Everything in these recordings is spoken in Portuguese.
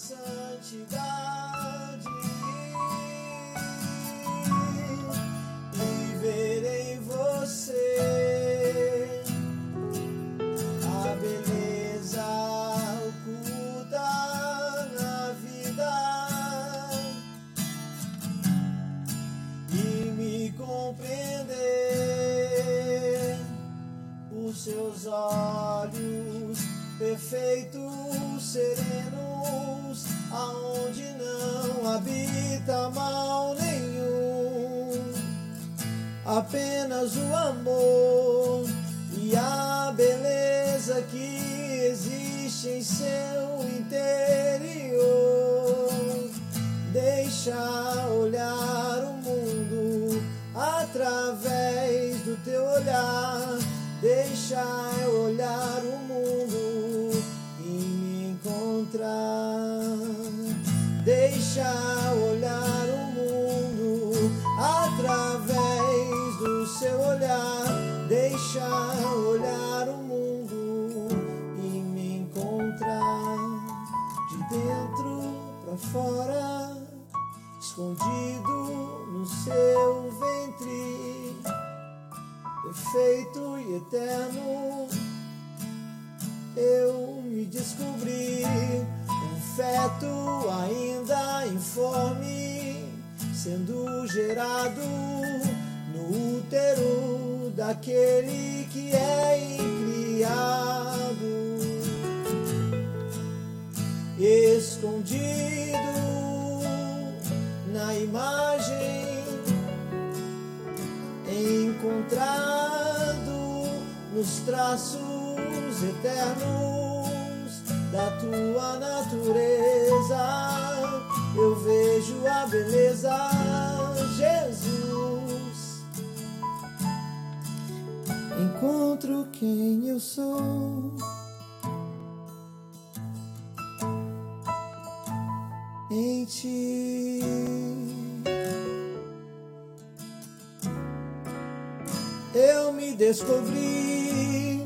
santidade Eu me descobri.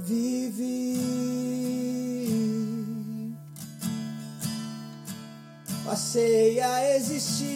Vivi. Passei a existir.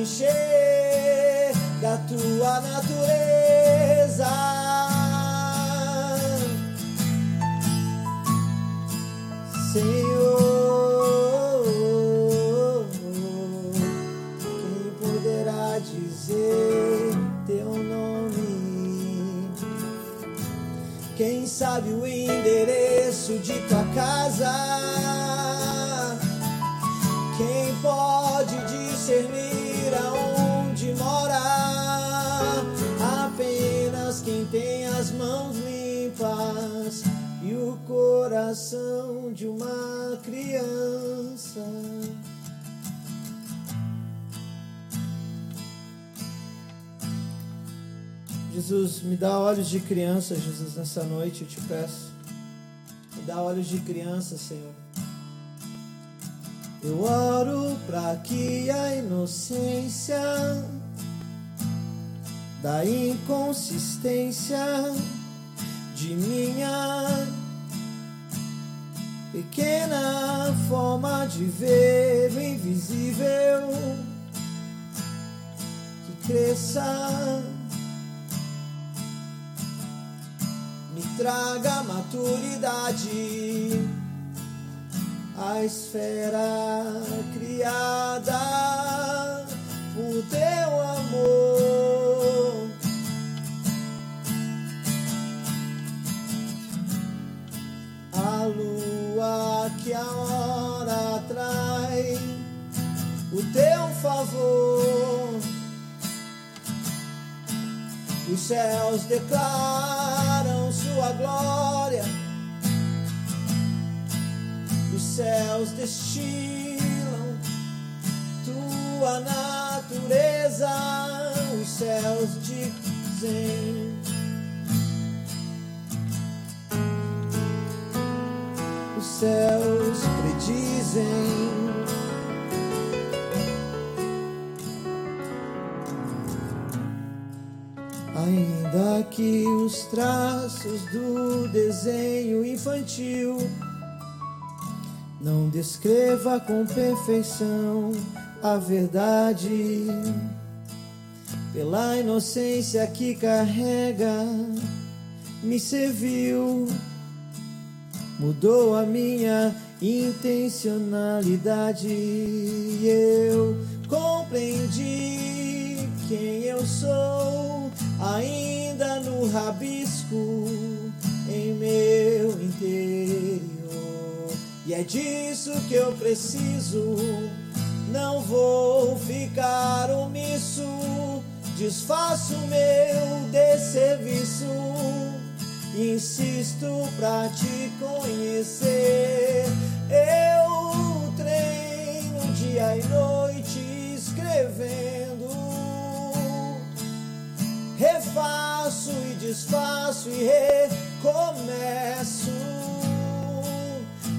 encher da tua natureza. Senhor, quem poderá dizer teu nome? Quem sabe o endereço de tua casa? Quem pode discernir? Coração de uma criança. Jesus, me dá olhos de criança, Jesus, nessa noite, eu te peço. Me dá olhos de criança, Senhor. Eu oro para que a inocência da inconsistência de minha pequena forma de ver o invisível. Que cresça. Traga maturidade. A esfera criada por teu amor. Que a hora traz o teu favor. Os céus declaram sua glória. Os céus destilam tua natureza, os céus dizem. Céus predizem. Ainda que os traços do desenho infantil não descreva com perfeição a verdade, pela inocência que carrega, me serviu, mudou a minha intencionalidade. Eu compreendi quem eu sou ainda no rabisco em meu interior. E é disso que eu preciso. Não vou ficar omisso. Desfaço meu desserviço. Insisto pra te conhecer. Eu treino dia e noite escrevendo. Refaço e desfaço e recomeço.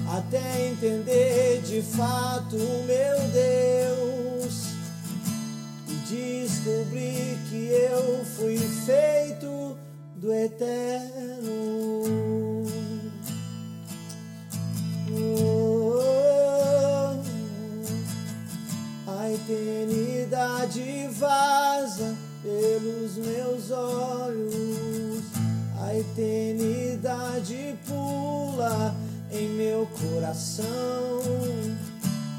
Até entender de fato meu Deus. E descobrir que eu fui feito do eterno. Oh, a eternidade vaza pelos meus olhos. A eternidade pula em meu coração.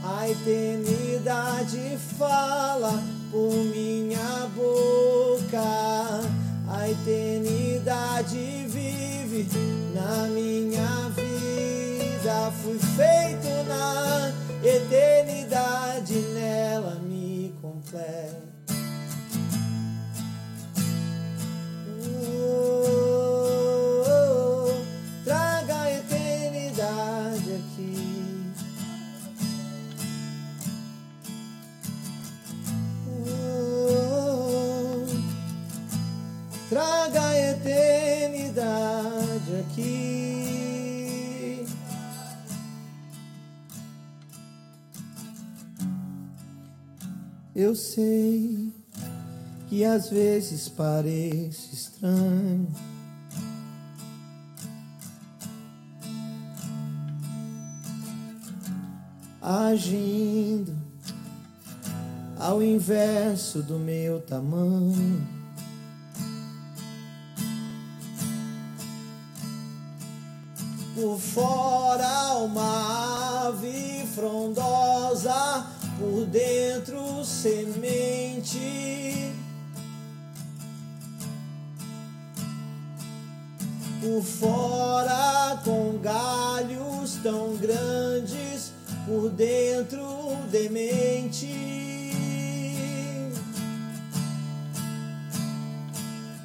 A eternidade fala por minha boca. Eternidade vive na minha vida. Fui feito na eternidade, nela me completa. Aqui. Eu sei que às vezes parece estranho. Agindo ao inverso do meu tamanho. Por fora uma ave frondosa, por dentro semente. por fora com galhos tão grandes, por dentro demente.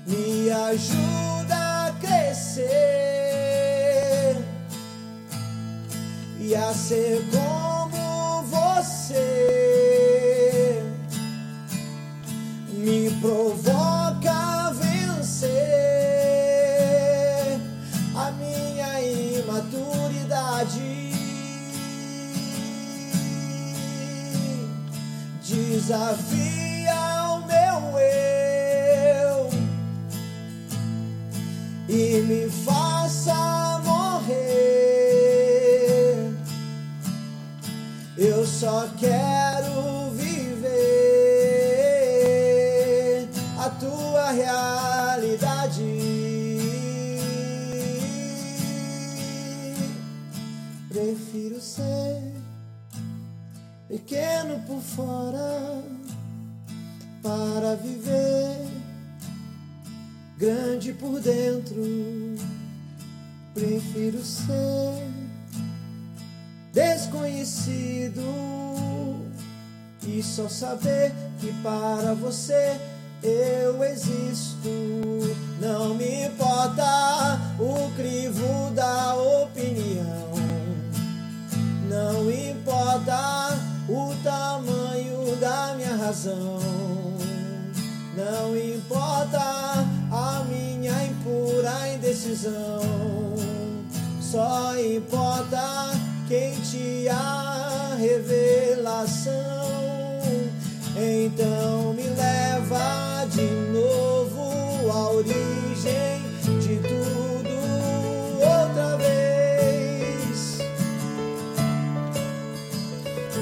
Me ajuda a crescer e a ser como você. Me provoca a vencer a minha imaturidade. Desafia o meu eu e me faça só quero viver a tua realidade. Prefiro ser pequeno por fora para viver grande por dentro. Prefiro ser desconhecido e só saber que para você eu existo. Não me importa o crivo da opinião. Não importa o tamanho da minha razão. Não importa a minha impura indecisão. Só importa quem te a revelação. Então me leva de novo à origem de tudo outra vez.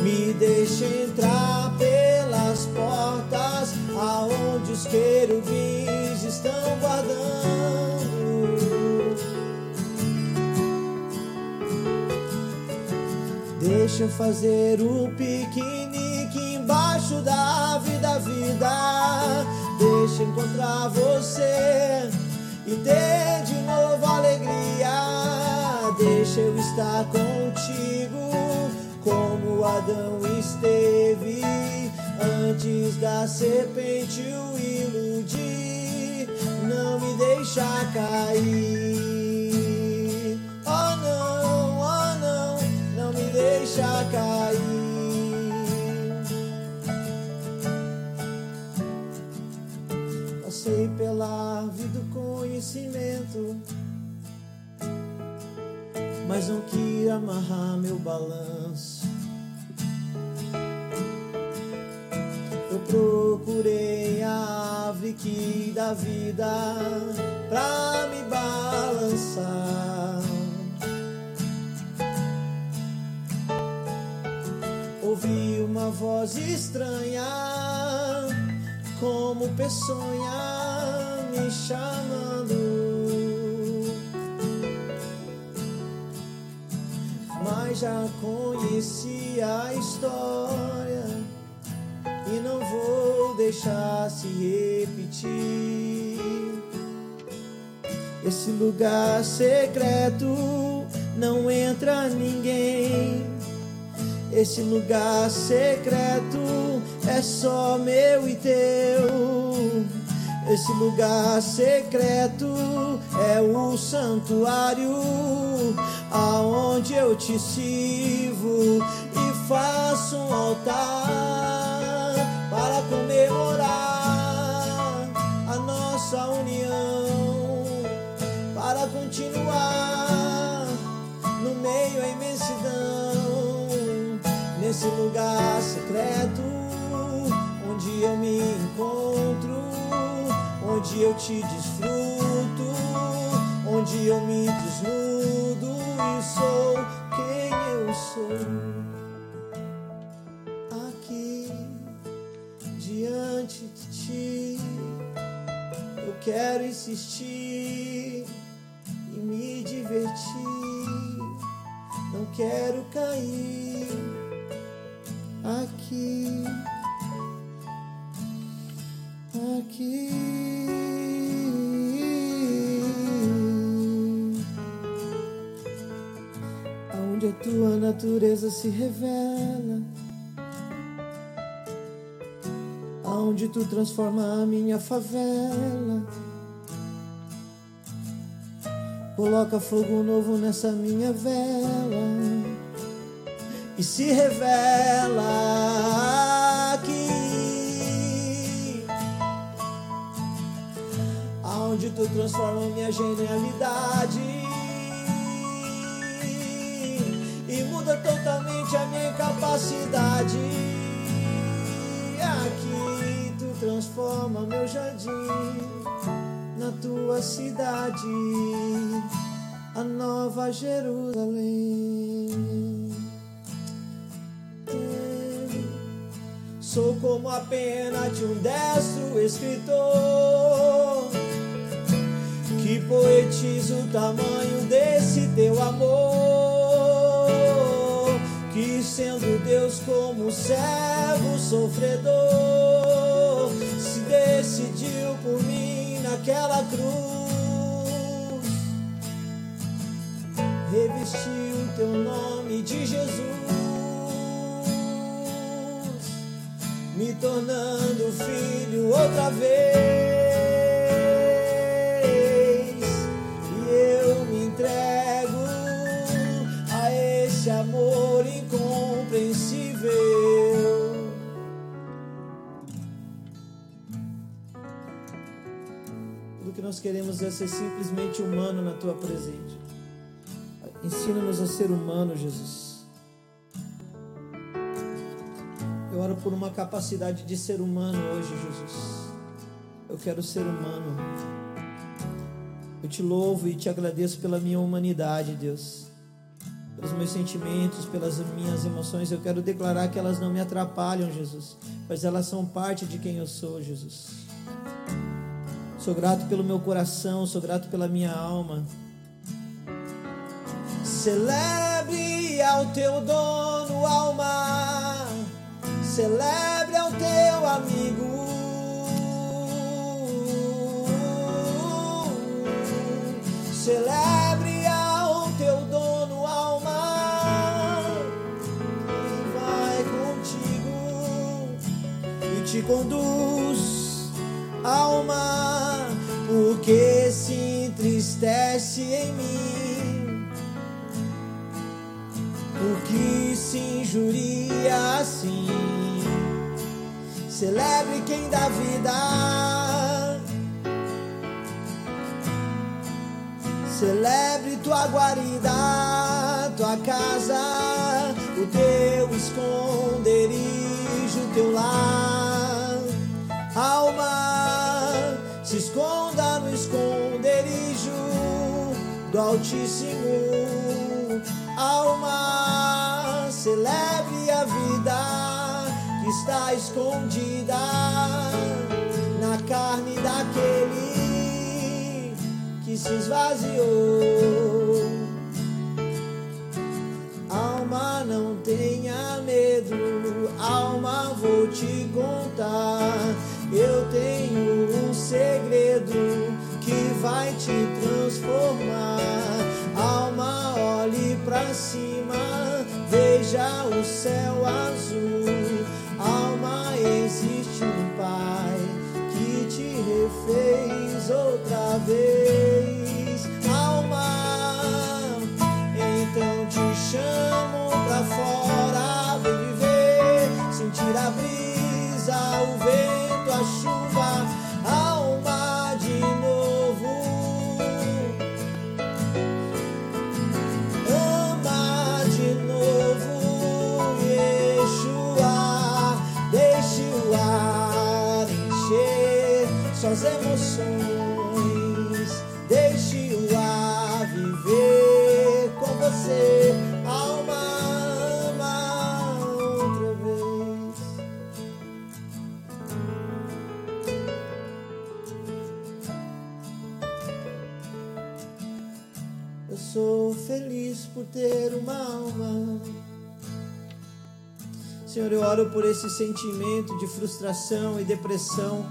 Me deixa entrar pelas portas aonde os querubins estão guardando. Deixa eu fazer o piquenique embaixo da vida, vida. Deixa eu encontrar você e ter de novo alegria. Deixa eu estar contigo como Adão esteve antes da serpente o iludir. Não me deixa cair. Deixa cair. Passei pela árvore do conhecimento, mas não quis amarrar meu balanço. Eu procurei a árvore que dá vida pra me balançar. Uma voz estranha, como peçonha, me chamando. Mas já conhecia a história e não vou deixar se repetir. Esse lugar secreto não entra ninguém. Esse lugar secreto é só meu e teu. Esse lugar secreto é o santuário aonde eu te sirvo e faço um altar para comemorar a nossa união, para continuar no meio da imensidão, nesse lugar secreto onde eu me encontro, onde eu te desfruto, onde eu me desnudo e sou quem eu sou. Aqui diante de ti, eu quero insistir e me divertir. Não quero cair tua natureza se revela, aonde tu transforma a minha favela. Coloca fogo novo nessa minha vela. E se revela aqui, aonde tu transforma minha genialidade totalmente a minha capacidade. Aqui tu transforma meu jardim na tua cidade, a nova Jerusalém. Sou como a pena de um destro escritor que poetiza o tamanho desse teu amor, sendo Deus como servo sofredor, se decidiu por mim naquela cruz, revestiu teu nome de Jesus. me tornando filho outra vez. Nós queremos é ser simplesmente humano na tua presença. Ensina-nos a ser humano, Jesus. Eu oro por uma capacidade de ser humano hoje, Jesus. Eu quero ser humano. Eu te louvo e te agradeço pela minha humanidade, Deus. Pelos meus sentimentos, pelas minhas emoções. Eu quero declarar que elas não me atrapalham, Jesus. Mas elas são parte de quem eu sou, Jesus. Sou grato pelo meu coração, sou grato pela minha alma. Celebre ao teu dono, alma celebre ao teu amigo. Celebre ao teu dono, alma, e vai contigo e te conduz, alma, entristece em mim, porque se injuria assim. Celebre quem dá vida. Celebre tua guarida, tua casa, o teu esconderijo, teu lar. Do Altíssimo. Alma, celebre a vida está escondida na carne daquele que se esvaziou. Alma, não tenha medo, alma, vou te contar. Eu tenho um segredo que vai te transformar. Alma, olhe para cima, veja o céu azul existe um Pai que te refez outra vez, por ter uma alma. Senhor, eu oro por esse sentimento de frustração e depressão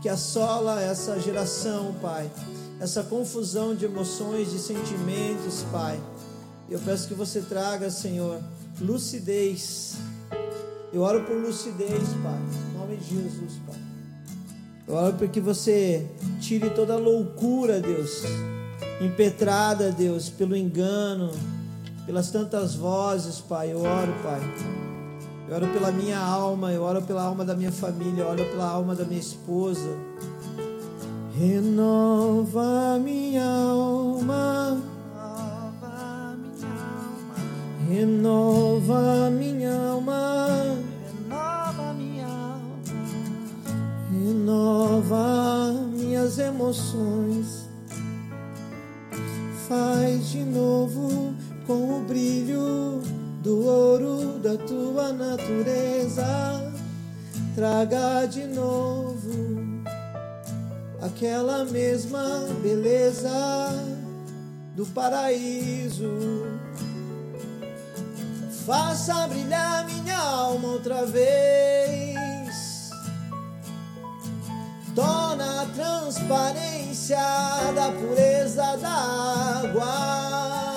que assola essa geração, Pai. Essa confusão de emoções, de sentimentos, Pai. Eu peço que você traga, Senhor, lucidez. Eu oro por lucidez, Pai. Em nome de Jesus, Pai. Eu oro para que você tire toda a loucura, Deus, impetrada, Deus, pelo engano, pelas tantas vozes, Pai. Eu oro, Pai. Eu oro pela minha alma, eu oro pela alma da minha família, eu oro pela alma da minha esposa. Renova minha alma. Renova minha alma. Renova minha alma. Renova minhas emoções. Faz de novo com o brilho do ouro da tua natureza. Traga de novo aquela mesma beleza do paraíso. Faça brilhar minha alma outra vez. Torna a transparência da pureza da água.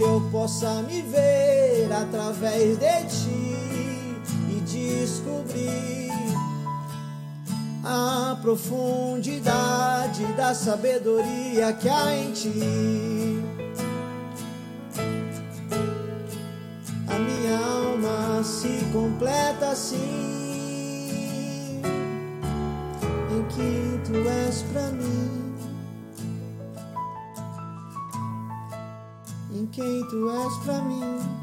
Que eu possa me ver através de ti e descobrir a profundidade da sabedoria que há em ti. A minha alma se completa assim, em que tu és pra mim, quem tu és pra mim.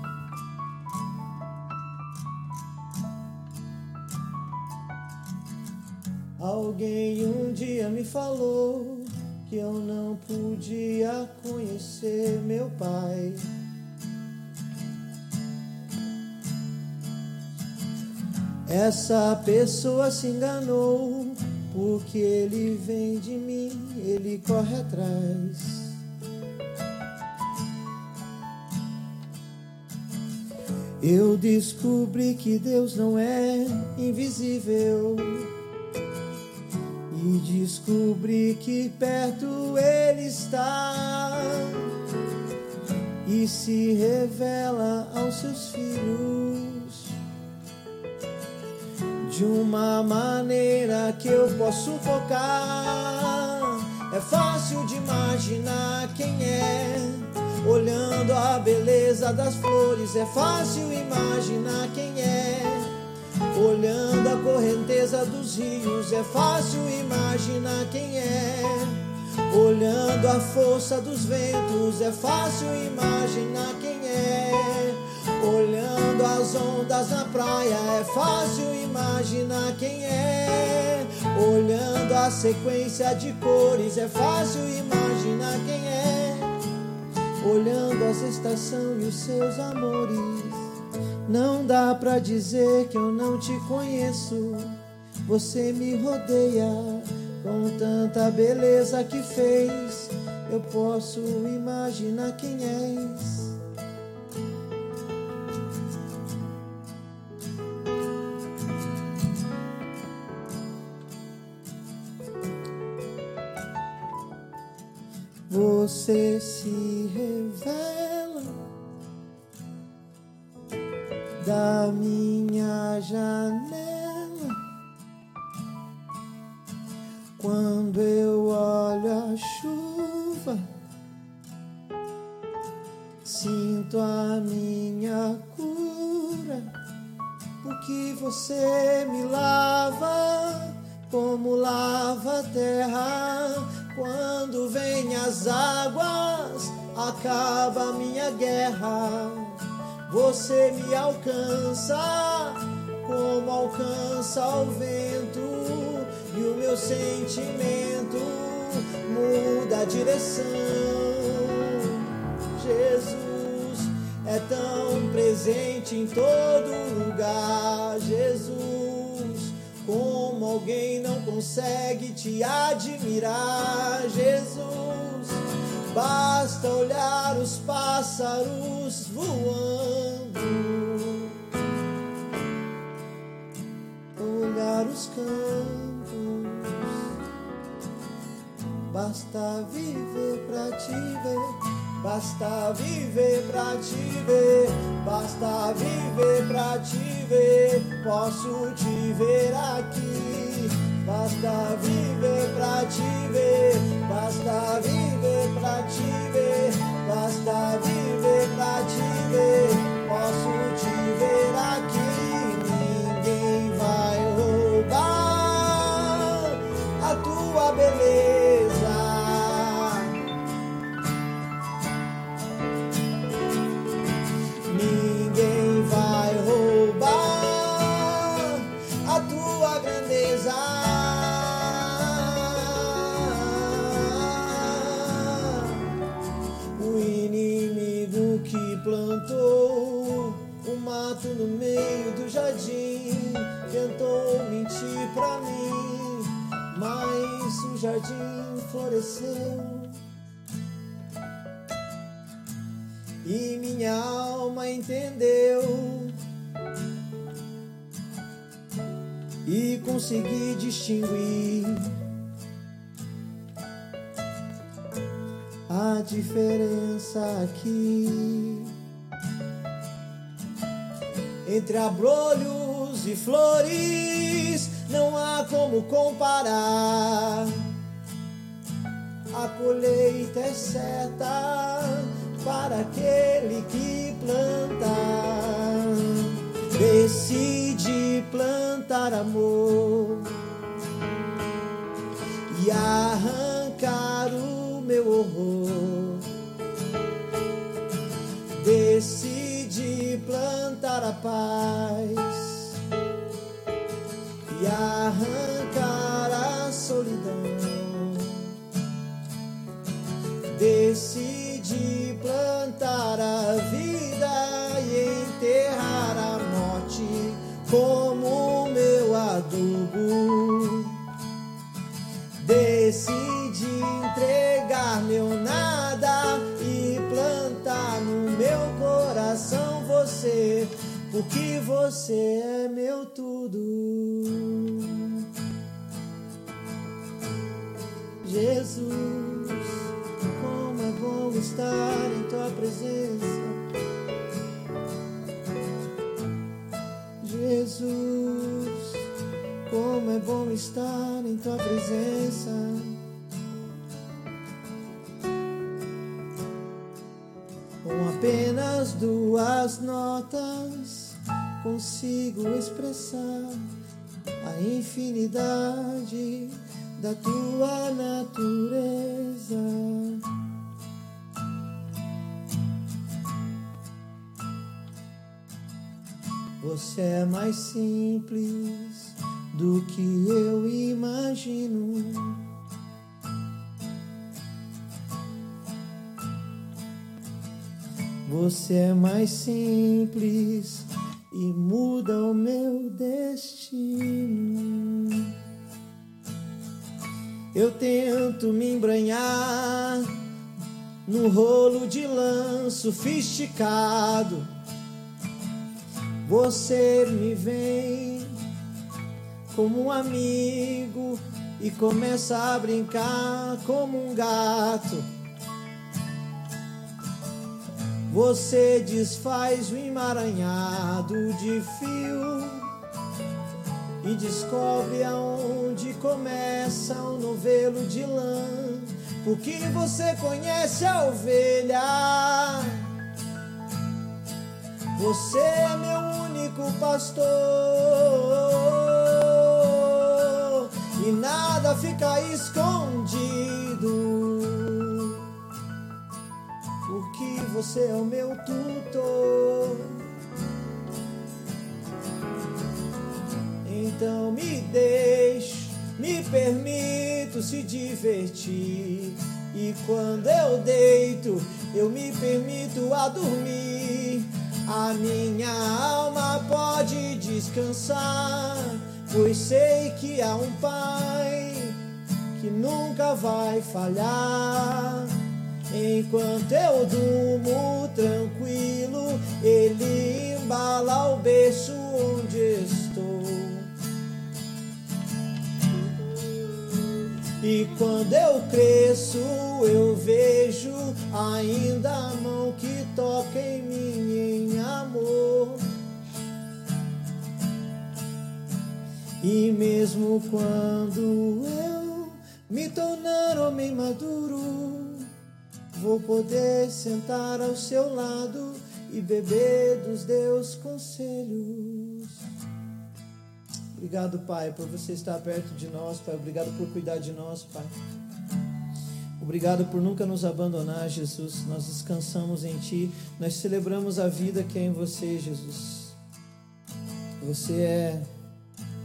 Alguém um dia me falou que eu não podia conhecer meu pai. Essa pessoa se enganou, porque ele vem de mim, ele corre atrás. Eu descobri que Deus não é invisível. E descobri que perto Ele está e se revela aos seus filhos de uma maneira que eu posso focar. É fácil de imaginar quem é, olhando a beleza das flores. É fácil imaginar quem é, olhando a correnteza dos rios. É fácil imaginar quem é, olhando a força dos ventos. É fácil imaginar quem é, olhando as ondas na praia. É fácil imaginar quem é, olhando a sequência de cores. É fácil imaginar quem é, olhando as estações e os seus amores. Não dá pra dizer que eu não te conheço. Você me rodeia com tanta beleza que fez. Eu posso imaginar quem és. Você se revela da minha janela quando eu olho a chuva. Sinto a minha cura, porque você me lava como lava a terra. Quando vem as águas, acaba minha guerra. Você me alcança, como alcança o vento, e o meu sentimento muda a direção. Jesus é tão presente em todo lugar, Jesus. Como alguém não consegue te admirar, Jesus. Basta olhar os pássaros voando, olhar os campos. Basta viver pra te ver, Basta viver pra te ver, basta viver pra te ver. Posso te ver aqui. Basta viver pra te ver, basta viver pra te ver, basta viver pra te ver. Posso jardim floresceu. e minha alma entendeu. E consegui distinguir a diferença aqui entre abrolhos e flores. Não há como comparar a colheita é certa para aquele que planta. Decide plantar amor e arrancar o meu horror. Decide plantar a paz e arrancar a solidão. Decide plantar a vida e enterrar a morte como meu adubo. Decide entregar meu nada e plantar no meu coração você, porque você é meu tudo. Jesus, estar em tua presença. Jesus, como é bom estar em tua presença. Com apenas duas notas consigo expressar a infinidade da tua natureza. Você é mais simples do que eu imagino. Você é mais simples e muda o meu destino. Eu tento me embranhar no rolo de lã sofisticado. Você me vem como um amigo e começa a brincar como um gato. Você desfaz o emaranhado de fio e descobre aonde começa o novelo de lã. Porque você conhece a ovelha. Você é meu único pastor. E nada fica escondido. Porque você é o meu tutor. Então me deixo, me permito se divertir. E quando eu deito, eu me permito a dormir. A minha alma pode descansar, pois sei que há um Pai que nunca vai falhar. Enquanto eu durmo tranquilo, Ele embala o berço onde estou. E quando eu cresço, eu vejo ainda a mão que toca em mim em amor. E mesmo quando eu me tornar homem maduro, vou poder sentar ao seu lado e beber dos teus conselhos. Obrigado, Pai, por você estar perto de nós, Pai. Obrigado por cuidar de nós, Pai. Obrigado por nunca nos abandonar, Jesus. Nós descansamos em Ti. Nós celebramos a vida que é em você, Jesus. Você é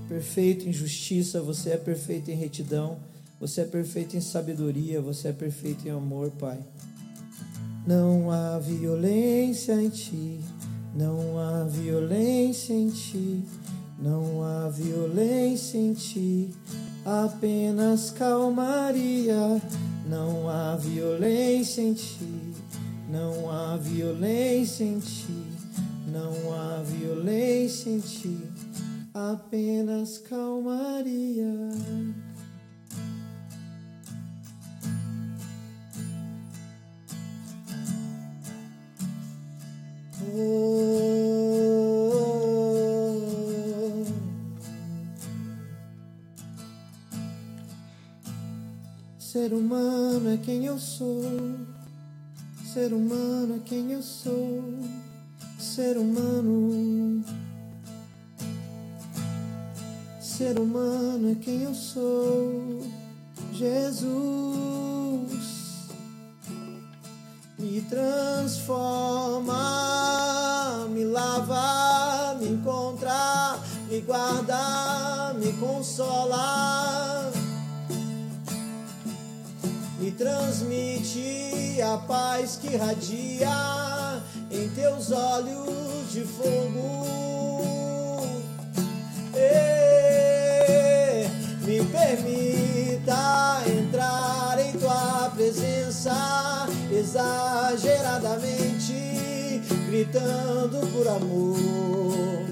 perfeito em justiça, você é perfeito em retidão, você é perfeito em sabedoria, você é perfeito em amor, Pai. Não há violência em Ti, não há violência em Ti. Não há violência em ti, apenas calmaria. Não há violência em ti, não há violência em ti, não há violência em ti, apenas calmaria. Ser humano é quem eu sou. Ser humano é quem eu sou. Ser humano. Ser humano é quem eu sou. Jesus me transforma, me lava, me encontra, me guarda, me consola transmite a paz que radia em teus olhos de fogo. E me permita entrar em tua presença exageradamente, gritando por amor.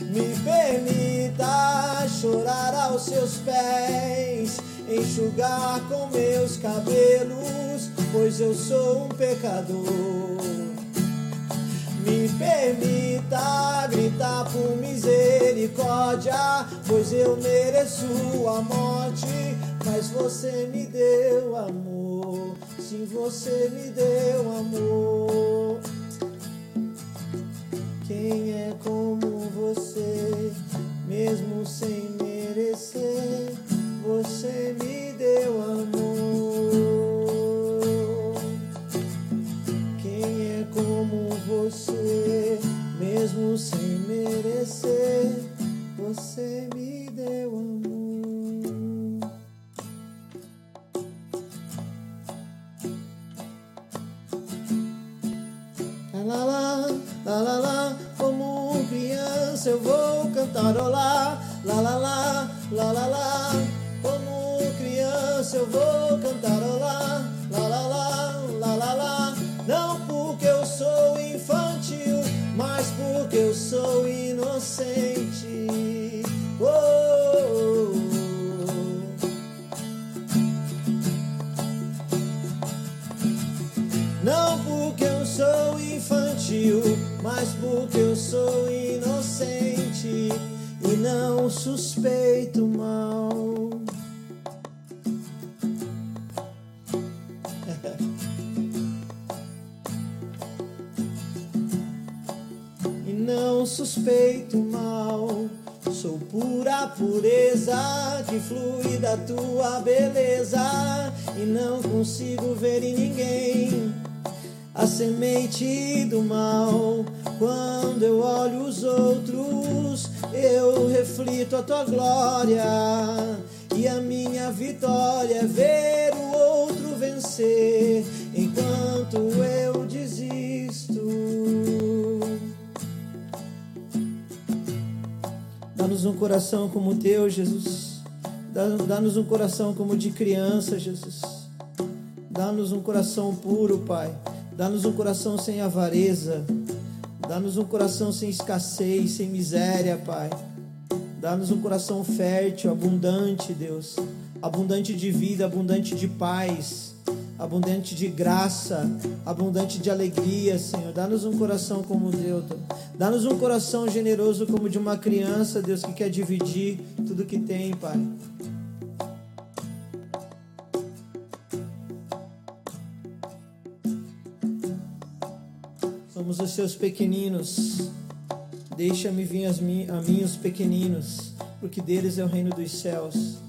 Me permita chorar aos seus pés enxugar com meus cabelos, pois eu sou um pecador. Me permita gritar por misericórdia, pois eu mereço a morte, mas você me deu amor. Sim, você me deu amor. Quem é como você, mesmo sem merecer? Você me deu amor. Quem é como você, mesmo sem merecer, você me deu amor. Lá, lá, lá, lá, lá, como criança eu vou cantarolar. Lá, lá, lá, lá, lá, lá criança eu vou cantarolar, lá lá lá, lá lá lá. Não porque eu sou infantil, mas porque eu sou inocente. Oh, oh, oh. Não porque eu sou infantil, mas porque eu sou inocente e não suspeito mal. Suspeito mal. Sou pura pureza que flui da tua beleza e não consigo ver em ninguém a semente do mal. Quando eu olho os outros, eu reflito a tua glória. E a minha vitória é ver o outro vencer Dá-nos um coração como o teu, Jesus. Dá-nos um coração como de criança, Jesus. Dá-nos um coração puro, Pai. Dá-nos um coração sem avareza. Dá-nos um coração sem escassez, sem miséria, Pai. Dá-nos um coração fértil, abundante, Deus. abundante de vida, abundante de paz, abundante de graça, abundante de alegria, Senhor. Dá-nos um coração como o teu. Dá-nos um coração generoso como de uma criança, Deus, que quer dividir tudo que tem, Pai. Somos os seus pequeninos. Deixa-me vir a mim os pequeninos, porque deles é o reino dos céus.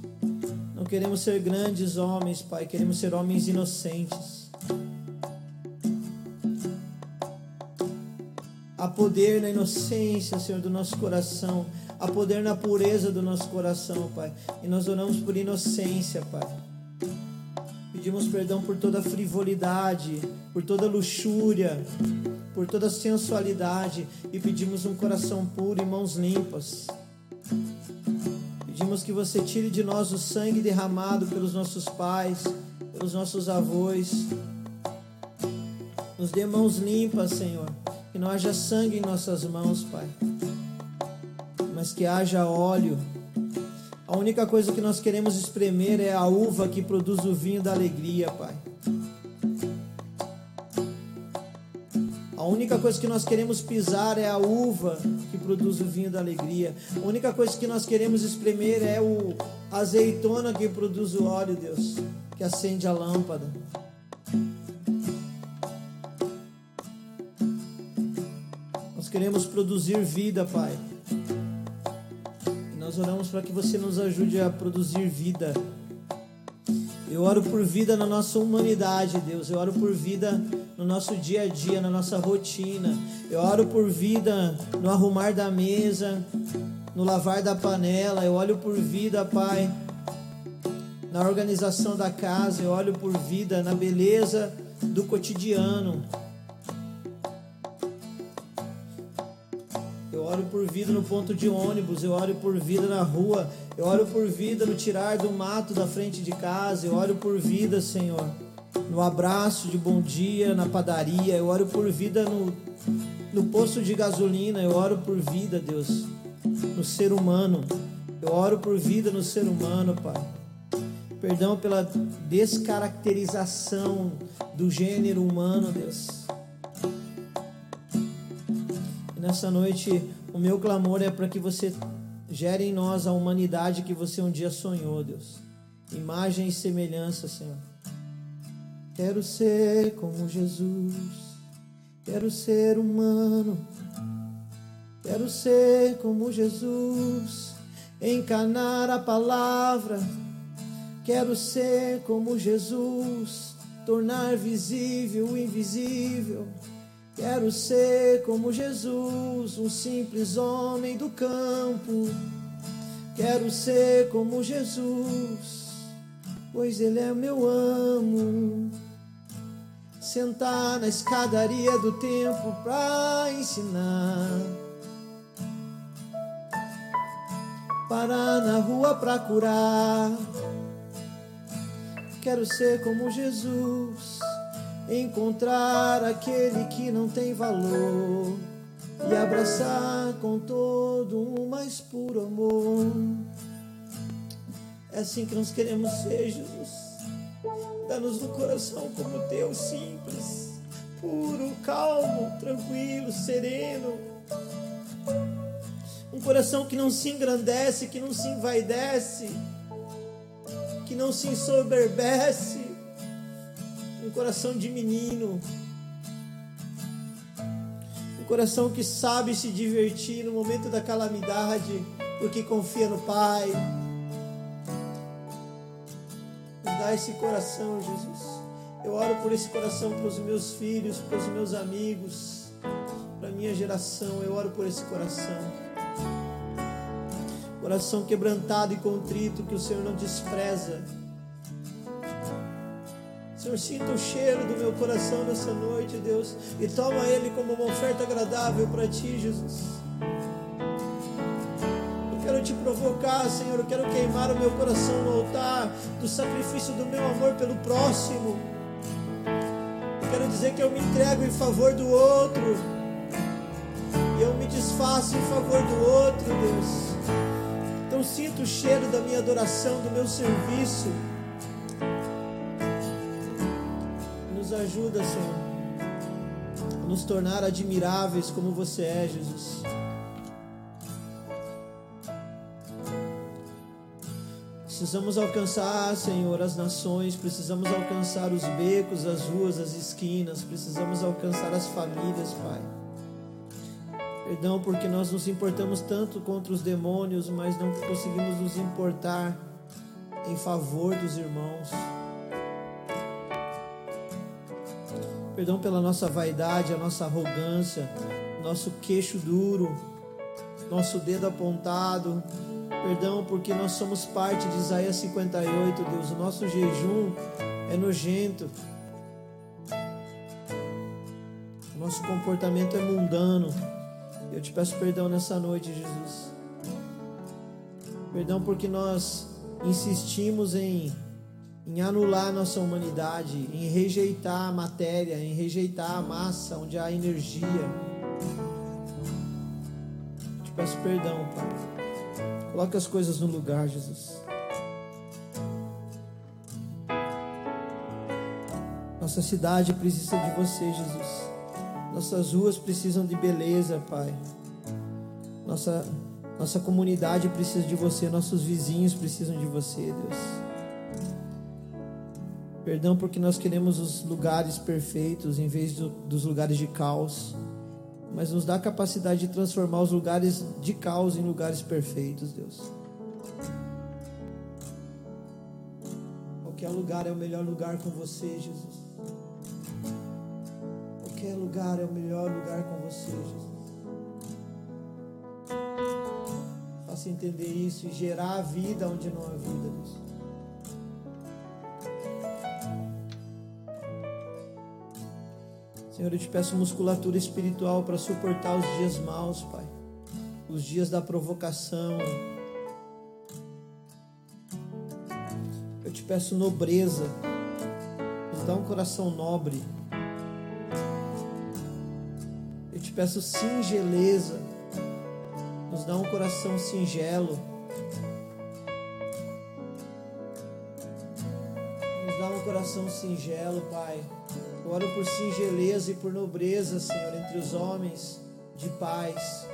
Queremos ser grandes homens, Pai, queremos ser homens inocentes. Há poder na inocência, Senhor, do nosso coração. Há poder na pureza do nosso coração, Pai. E nós oramos por inocência, Pai. Pedimos perdão por toda frivolidade, por toda luxúria, por toda sensualidade e pedimos um coração puro e mãos limpas. Pedimos que você tire de nós o sangue derramado pelos nossos pais, pelos nossos avós. Nos dê mãos limpas, Senhor. Que não haja sangue em nossas mãos, Pai. Mas que haja óleo. A única coisa que nós queremos espremer é a uva que produz o vinho da alegria, Pai. Única coisa que nós queremos pisar é a uva que produz o vinho da alegria. A única coisa que nós queremos espremer é o azeitona que produz o óleo, Deus, que acende a lâmpada. Nós queremos produzir vida, Pai. E nós oramos para que você nos ajude a produzir vida. Eu oro por vida na nossa humanidade, Deus. Eu oro por vida no nosso dia a dia, na nossa rotina. Eu oro por vida no arrumar da mesa, no lavar da panela. Eu olho por vida, Pai, na organização da casa. Eu olho por vida na beleza do cotidiano. Oro por vida no ponto de ônibus, eu oro por vida na rua, eu oro por vida no tirar do mato da frente de casa, eu oro por vida, Senhor no abraço de bom dia na padaria, eu oro por vida no, no posto de gasolina, eu oro por vida, Deus, no ser humano. Eu oro por vida no ser humano, Pai. Perdão pela descaracterização do gênero humano, Deus. Nessa noite, o meu clamor é para que você gere em nós a humanidade que você um dia sonhou, Deus. Imagem e semelhança, Senhor. Quero ser como Jesus, quero ser humano, quero ser como Jesus, encanar a palavra, quero ser como Jesus, tornar visível o invisível. Quero ser como Jesus, um simples homem do campo. Quero ser como Jesus, pois Ele é meu amo sentar na escadaria do tempo pra ensinar. Parar na rua pra curar. Quero ser como Jesus, encontrar aquele que não tem valor e abraçar com todo um mais puro amor. É assim que nós queremos ser, Jesus. Dá-nos um coração como o teu, simples, puro, calmo, tranquilo, sereno. Um coração que não se engrandece, que não se envaidece, que não se ensoberbece. Um coração de menino. Um coração que sabe se divertir no momento da calamidade, porque confia no Pai dá esse coração, Jesus. Eu oro por esse coração para os meus filhos, para os meus amigos, para a minha geração. Eu oro por esse coração. Coração quebrantado e contrito que o Senhor não despreza. Senhor, sinta o cheiro do meu coração nessa noite, Deus, e toma ele como uma oferta agradável para ti, Jesus quero te provocar, Senhor. Eu quero queimar o meu coração no altar do sacrifício do meu amor pelo próximo. Eu quero dizer que eu me entrego em favor do outro. E eu me desfaço em favor do outro, Deus. não sinto o cheiro da minha adoração, do meu serviço. Ajuda, Senhor, a nos tornar admiráveis como você é, Jesus. Precisamos alcançar, Senhor, as nações, precisamos alcançar os becos, as ruas, as esquinas, precisamos alcançar as famílias, Pai. Perdão porque nós nos importamos tanto contra os demônios, mas não conseguimos nos importar em favor dos irmãos. Perdão pela nossa vaidade, a nossa arrogância, nosso queixo duro, nosso dedo apontado, Perdão porque nós somos parte de Isaías 58, Deus. O nosso jejum é nojento. O nosso comportamento é mundano. Eu te peço perdão nessa noite, Jesus. Perdão porque nós insistimos em, em anular nossa humanidade, em rejeitar a matéria, em rejeitar a massa onde há energia. Te peço perdão, Pai. Coloque as coisas no lugar, Jesus. Nossa cidade precisa de você, Jesus. Nossas ruas precisam de beleza, Pai. Nossa, nossa comunidade precisa de você. Nossos vizinhos precisam de você, Deus. Perdão porque nós queremos os lugares perfeitos em vez do, dos lugares de caos mas nos dá a capacidade de transformar os lugares de caos em lugares perfeitos, Deus. Qualquer lugar é o melhor lugar com você, Jesus. Qualquer lugar é o melhor lugar com você, Jesus. Faça entender isso e gerar a vida onde não há vida, Deus. Senhor, eu te peço musculatura espiritual para suportar os dias maus, Pai. Os dias da provocação. Eu te peço nobreza. Nos dá um coração nobre. Eu te peço singeleza. Nos dá um coração singelo. Nos dá um coração singelo, Pai. Oro por singeleza e por nobreza, Senhor, entre os homens de paz.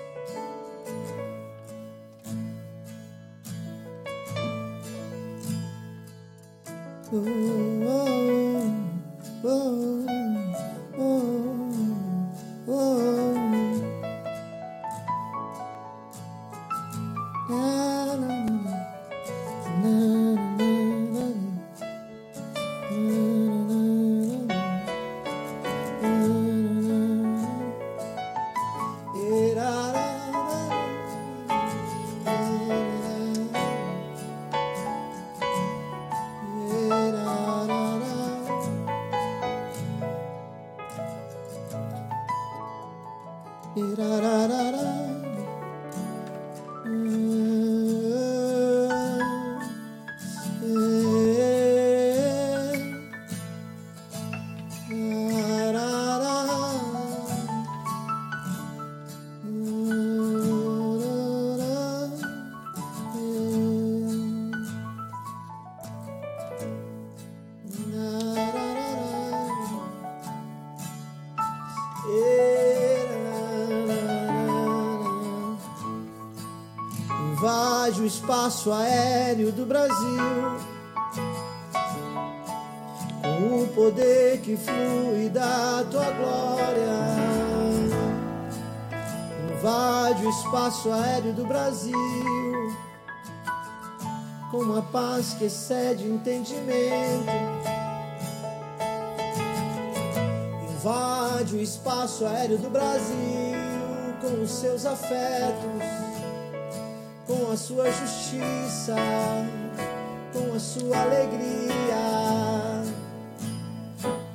Oh, espaço aéreo do Brasil. Com o poder que flui da tua glória. Invade o espaço aéreo do Brasil. Com uma paz que excede entendimento. Invade o espaço aéreo do Brasil com os seus afetos a sua justiça, com a sua alegria.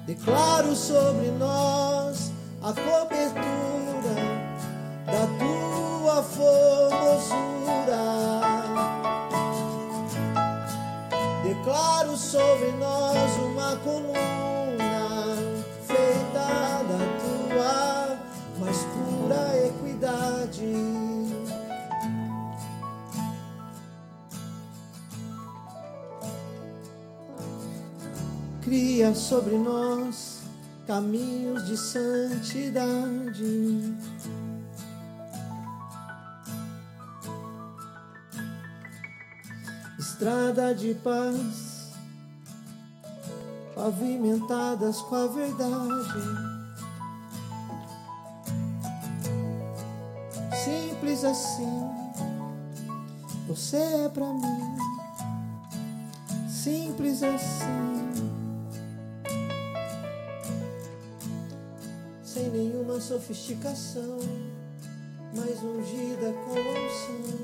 Declaro sobre nós a cobertura da tua formosura. Declaro sobre nós uma coluna sobre nós caminhos de santidade. Estrada de paz, pavimentadas com a verdade. Simples assim, você é pra mim. Simples assim. Nenhuma sofisticação, mas ungida com unção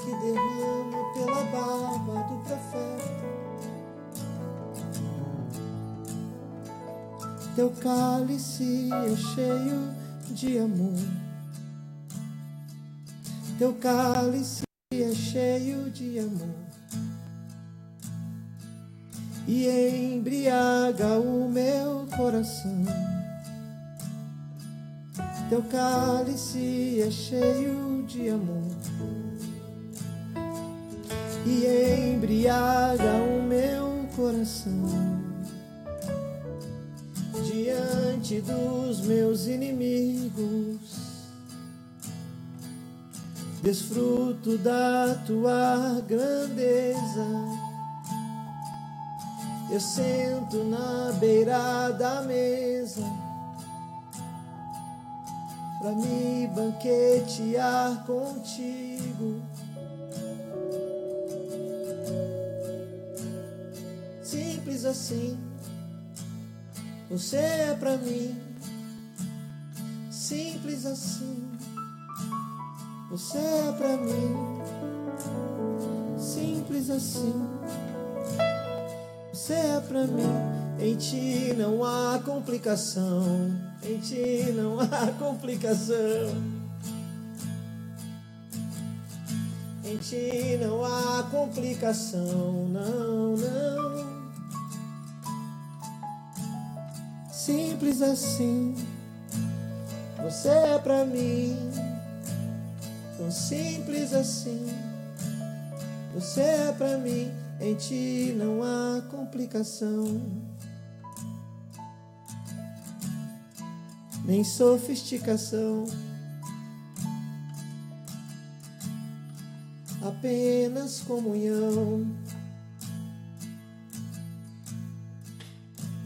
que derrama pela barba do profeta. Teu cálice é cheio de amor. Teu cálice é cheio de amor e embriaga o meu coração. Teu cálice é cheio de amor e embriaga o meu coração. Diante dos meus inimigos, desfruto da tua grandeza eu sento na beira da mesa para me banquetear contigo. Simples assim, você é para mim. Simples assim, você é para mim. Simples assim você é pra mim. Em ti não há complicação. Em ti não há complicação. Em ti não há complicação. Não, não. Simples assim. Você é pra mim. Tão simples assim. Você é pra mim. Em ti não há complicação, nem sofisticação, apenas comunhão.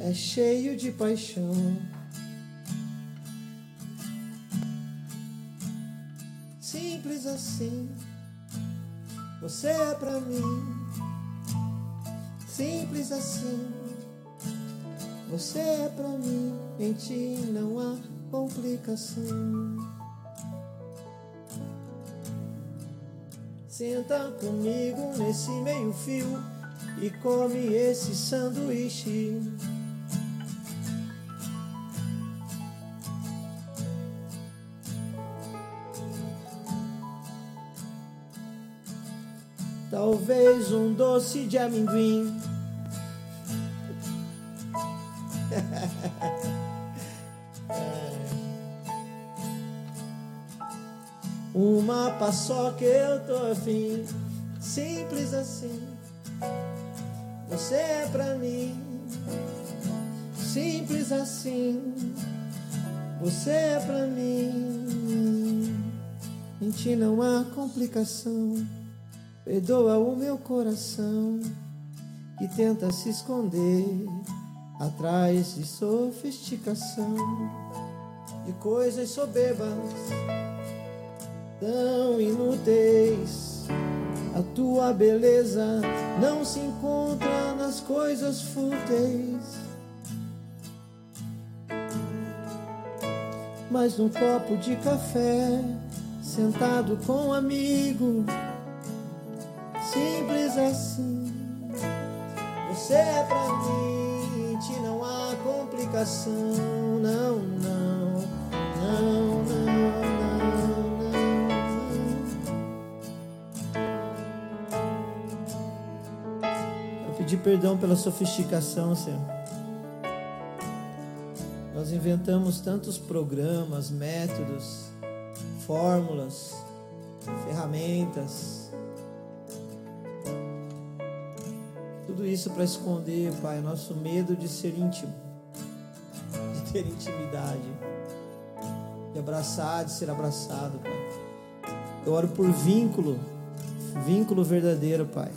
É cheio de paixão. Simples assim, você é pra mim Simples assim. Você é pra mim, em ti não há complicação. Senta comigo nesse meio-fio e come esse sanduíche. Talvez um doce de amendoim Uma paçoca eu tô afim, simples assim. Você é pra mim, simples assim. Você é pra mim. Em ti não há complicação. Perdoa o meu coração que tenta se esconder atrás de sofisticação, de coisas soberbas tão inúteis. A tua beleza não se encontra nas coisas fúteis, mas num copo de café, sentado com um amigo, simples assim. Você é pra mim, não há complicação, não, não, não. Perdão pela sofisticação, Senhor. Nós inventamos tantos programas, métodos, fórmulas, ferramentas. Tudo isso para esconder, Pai, nosso medo de ser íntimo, de ter intimidade, de abraçar, de ser abraçado, Pai. Eu oro por vínculo, vínculo verdadeiro, Pai.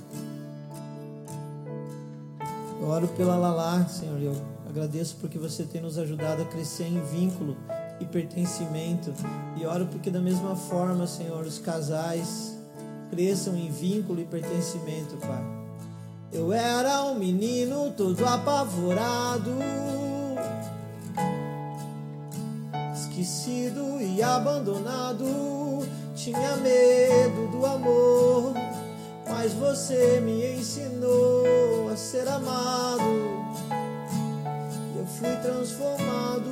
Eu oro pela Lalá, Senhor. Eu agradeço porque você tem nos ajudado a crescer em vínculo e pertencimento. E oro porque, da mesma forma, Senhor, os casais cresçam em vínculo e pertencimento, Pai. Eu era um menino todo apavorado, esquecido e abandonado. Tinha medo do amor, mas você me ensinou a ser amado. Eu fui transformado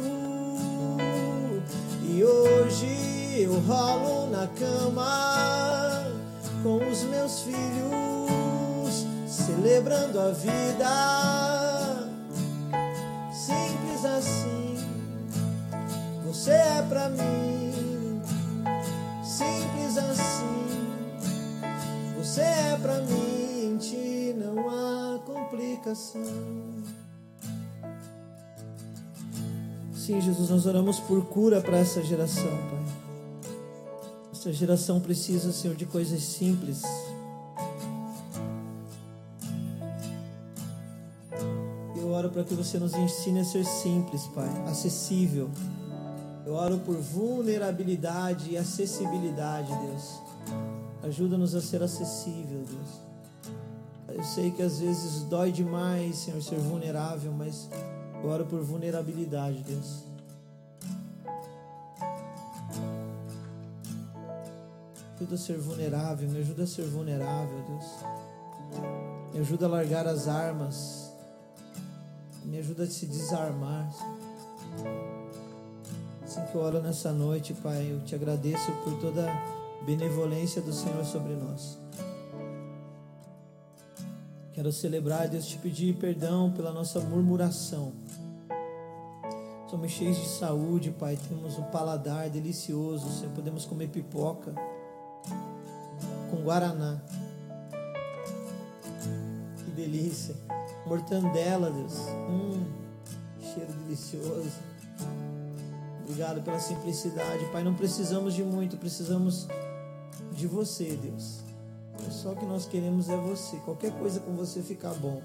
e hoje eu rolo na cama com os meus filhos, celebrando a vida. Simples assim, você é pra mim. Simples assim, você é pra mim. Em ti não há complicação. Sim, Jesus, nós oramos por cura para essa geração, Pai. Essa geração precisa, Senhor, de coisas simples. Eu oro para que você nos ensine a ser simples, Pai, acessível. Eu oro por vulnerabilidade e acessibilidade, Deus. Ajuda-nos a ser acessível, Deus. Eu sei que às vezes dói demais, Senhor, ser vulnerável, mas eu oro por vulnerabilidade, Deus. ajuda a ser vulnerável, me ajuda a ser vulnerável, Deus. Me ajuda a largar as armas. Me ajuda a se desarmar. Assim que eu oro nessa noite, Pai, eu te agradeço por toda benevolência do Senhor sobre nós. Quero celebrar, Deus, te pedir perdão pela nossa murmuração. Somos cheios de saúde, Pai. Temos um paladar delicioso. Senhor, podemos comer pipoca com guaraná. Que delícia. Mortandela, Deus. Hum, cheiro delicioso. Obrigado pela simplicidade, Pai. Não precisamos de muito, precisamos de você, Deus. Só o que nós queremos é você. Qualquer coisa com você ficar bom.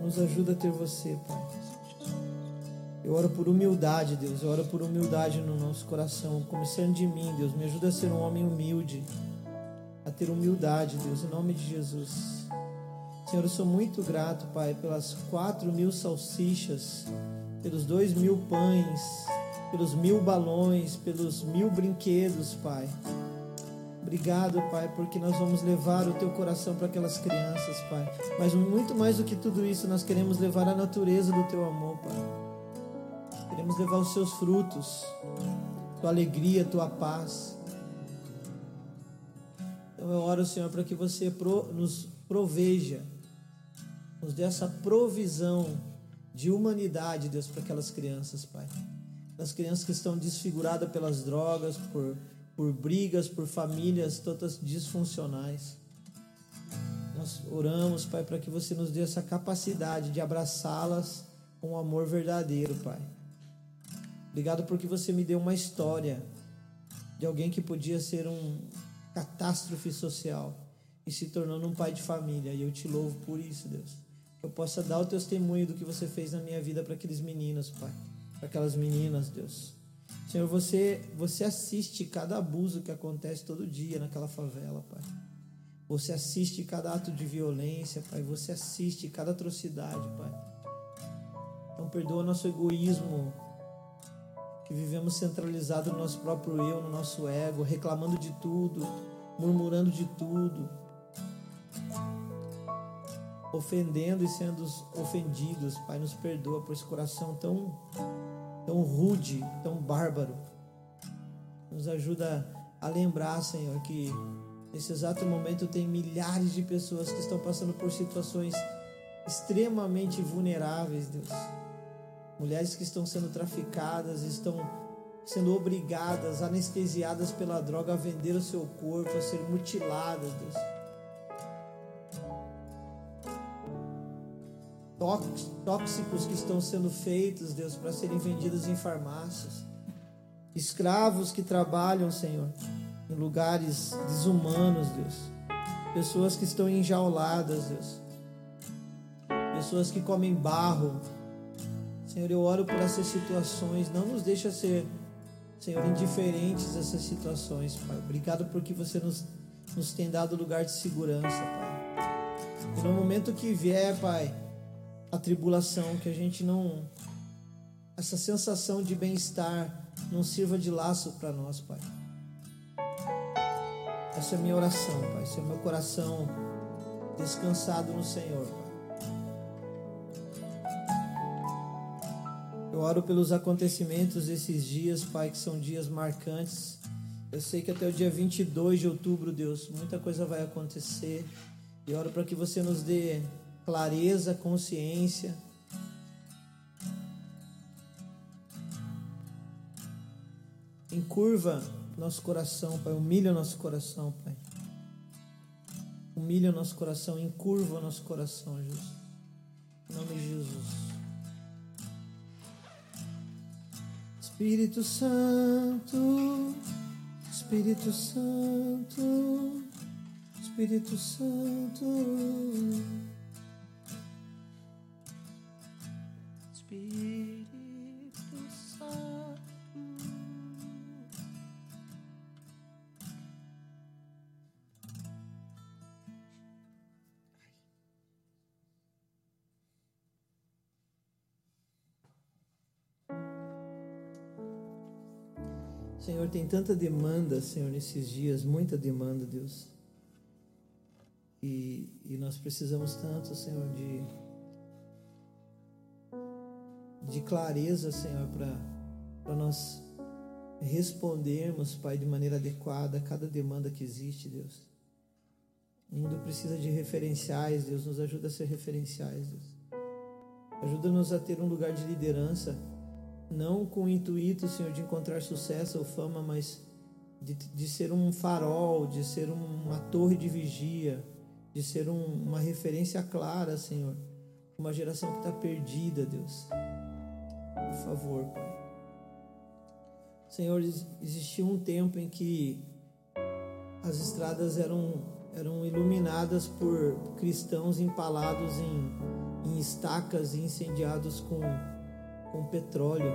Nos ajuda a ter você, Pai. Eu oro por humildade, Deus. Eu oro por humildade no nosso coração. Começando de mim, Deus. Me ajuda a ser um homem humilde. A ter humildade, Deus. Em nome de Jesus. Senhor, eu sou muito grato, Pai, pelas quatro mil salsichas, pelos dois mil pães, pelos mil balões, pelos mil brinquedos, Pai. Obrigado, Pai, porque nós vamos levar o teu coração para aquelas crianças, Pai. Mas muito mais do que tudo isso, nós queremos levar a natureza do teu amor, Pai. Queremos levar os seus frutos, tua alegria, tua paz. Então eu oro, Senhor, para que você nos proveja, nos dê essa provisão de humanidade, Deus, para aquelas crianças, Pai. As crianças que estão desfiguradas pelas drogas, por, por brigas, por famílias todas disfuncionais. Nós oramos, Pai, para que você nos dê essa capacidade de abraçá-las com amor verdadeiro, Pai. Obrigado porque você me deu uma história de alguém que podia ser um catástrofe social e se tornou um pai de família. E eu te louvo por isso, Deus. Que eu possa dar o testemunho do que você fez na minha vida para aqueles meninos, Pai. Para aquelas meninas, Deus. Senhor, você, você assiste cada abuso que acontece todo dia naquela favela, Pai. Você assiste cada ato de violência, Pai. Você assiste cada atrocidade, Pai. Então perdoa nosso egoísmo, que vivemos centralizados no nosso próprio eu, no nosso ego, reclamando de tudo, murmurando de tudo, ofendendo e sendo ofendidos. Pai, nos perdoa por esse coração tão, tão rude, tão bárbaro. Nos ajuda a lembrar, Senhor, que nesse exato momento tem milhares de pessoas que estão passando por situações extremamente vulneráveis, Deus mulheres que estão sendo traficadas, estão sendo obrigadas, anestesiadas pela droga a vender o seu corpo, a ser mutiladas, Deus. Tóxicos que estão sendo feitos, Deus, para serem vendidos em farmácias. Escravos que trabalham, Senhor, em lugares desumanos, Deus. Pessoas que estão enjauladas, Deus. Pessoas que comem barro. Senhor, eu oro por essas situações. Não nos deixa ser, Senhor, indiferentes a essas situações, Pai. Obrigado porque você nos, nos tem dado lugar de segurança, Pai. E no momento que vier, Pai, a tribulação, que a gente não. Essa sensação de bem-estar não sirva de laço para nós, Pai. Essa é minha oração, Pai. Esse é meu coração descansado no Senhor, Pai. Eu oro pelos acontecimentos desses dias, Pai, que são dias marcantes. Eu sei que até o dia 22 de outubro, Deus, muita coisa vai acontecer. E oro para que você nos dê clareza, consciência. Encurva nosso coração, Pai. Humilha o nosso coração, Pai. Humilha o nosso coração, encurva o nosso coração, Jesus. Em nome de Jesus. Espírito Santo, Espírito Santo, Espírito Santo. Senhor, tem tanta demanda, Senhor, nesses dias, muita demanda, Deus. E, e nós precisamos tanto, Senhor, de, de clareza, Senhor, para nós respondermos, Pai, de maneira adequada a cada demanda que existe, Deus. O mundo precisa de referenciais, Deus, nos ajuda a ser referenciais, Deus. Ajuda-nos a ter um lugar de liderança não com o intuito, Senhor, de encontrar sucesso ou fama, mas de, de ser um farol, de ser uma torre de vigia, de ser um, uma referência clara, Senhor. Uma geração que está perdida, Deus. Por favor, Pai. Senhor, existia um tempo em que as estradas eram, eram iluminadas por cristãos empalados em, em estacas e incendiados com com petróleo.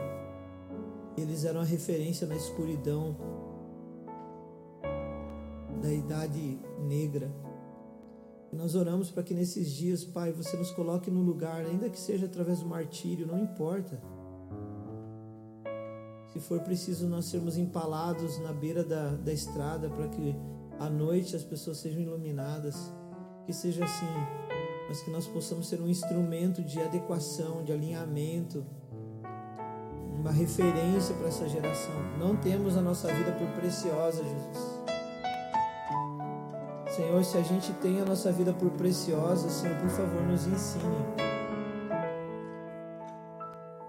Eles eram a referência na escuridão da idade negra. Nós oramos para que nesses dias, Pai, você nos coloque no lugar, ainda que seja através do martírio, não importa. Se for preciso nós sermos empalados na beira da, da estrada para que à noite as pessoas sejam iluminadas, que seja assim, mas que nós possamos ser um instrumento de adequação, de alinhamento uma referência para essa geração. Não temos a nossa vida por preciosa, Jesus. Senhor, se a gente tem a nossa vida por preciosa, Senhor, por favor, nos ensine.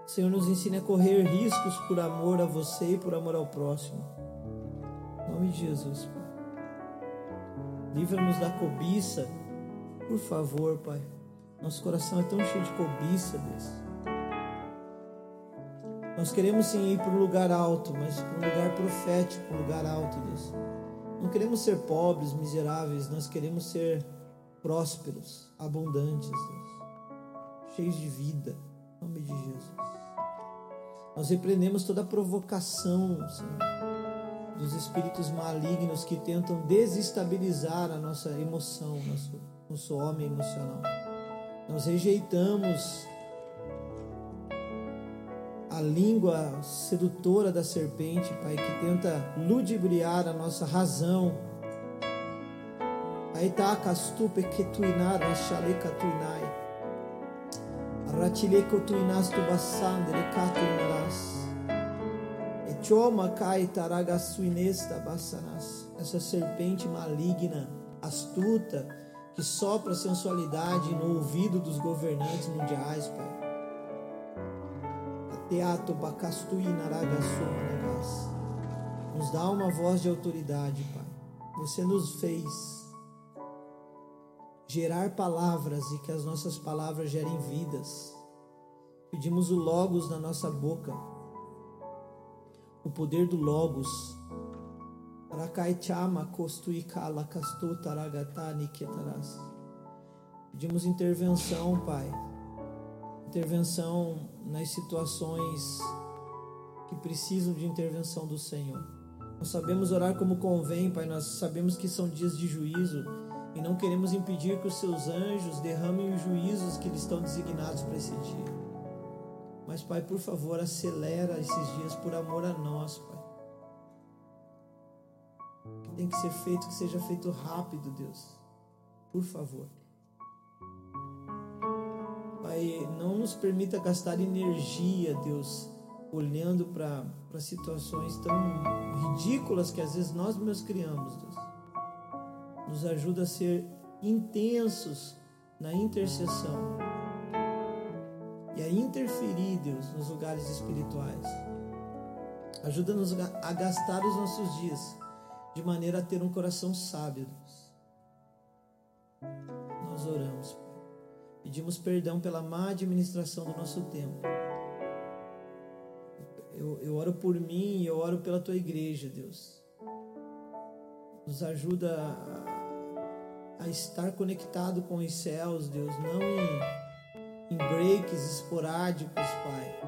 Senhor, nos ensine a correr riscos por amor a você e por amor ao próximo. Em nome de Jesus, Pai. Livra-nos da cobiça, por favor, Pai. Nosso coração é tão cheio de cobiça, Deus. Nós queremos sim ir para um lugar alto, mas para um lugar profético, um lugar alto, Deus. Não queremos ser pobres, miseráveis, nós queremos ser prósperos, abundantes, Deus. Cheios de vida, em nome de Jesus. Nós repreendemos toda a provocação, Senhor, dos espíritos malignos que tentam desestabilizar a nossa emoção, nosso, nosso homem emocional. Nós rejeitamos a língua sedutora da serpente, Pai, que tenta ludibriar a nossa razão. Aitaka stupe ketuinar rashaleka tuinai. Ratileko tuinas tu basandre katuinaras. Echoma kai taraga suinesta basanas. Essa serpente maligna, astuta, que sopra sensualidade no ouvido dos governantes mundiais, Pai Teato Nos dá uma voz de autoridade, Pai. Você nos fez gerar palavras e que as nossas palavras gerem vidas. Pedimos o Logos na nossa boca, o poder do Logos. Pedimos intervenção, Pai. Intervenção nas situações que precisam de intervenção do Senhor. Nós sabemos orar como convém, Pai. Nós sabemos que são dias de juízo e não queremos impedir que os seus anjos derramem os juízos que lhes estão designados para esse dia. Mas, Pai, por favor, acelera esses dias por amor a nós, Pai. Que tem que ser feito, que seja feito rápido, Deus. Por favor. Pai, não nos permita gastar energia, Deus, olhando para situações tão ridículas que às vezes nós mesmos criamos, Deus. Nos ajuda a ser intensos na intercessão e a interferir, Deus, nos lugares espirituais. Ajuda-nos a gastar os nossos dias de maneira a ter um coração sábio, Deus. Nós oramos, Pai. Pedimos perdão pela má administração do nosso tempo eu, eu oro por mim e eu oro pela tua igreja, Deus. Nos ajuda a, a estar conectado com os céus, Deus, não em, em breaks esporádicos, Pai,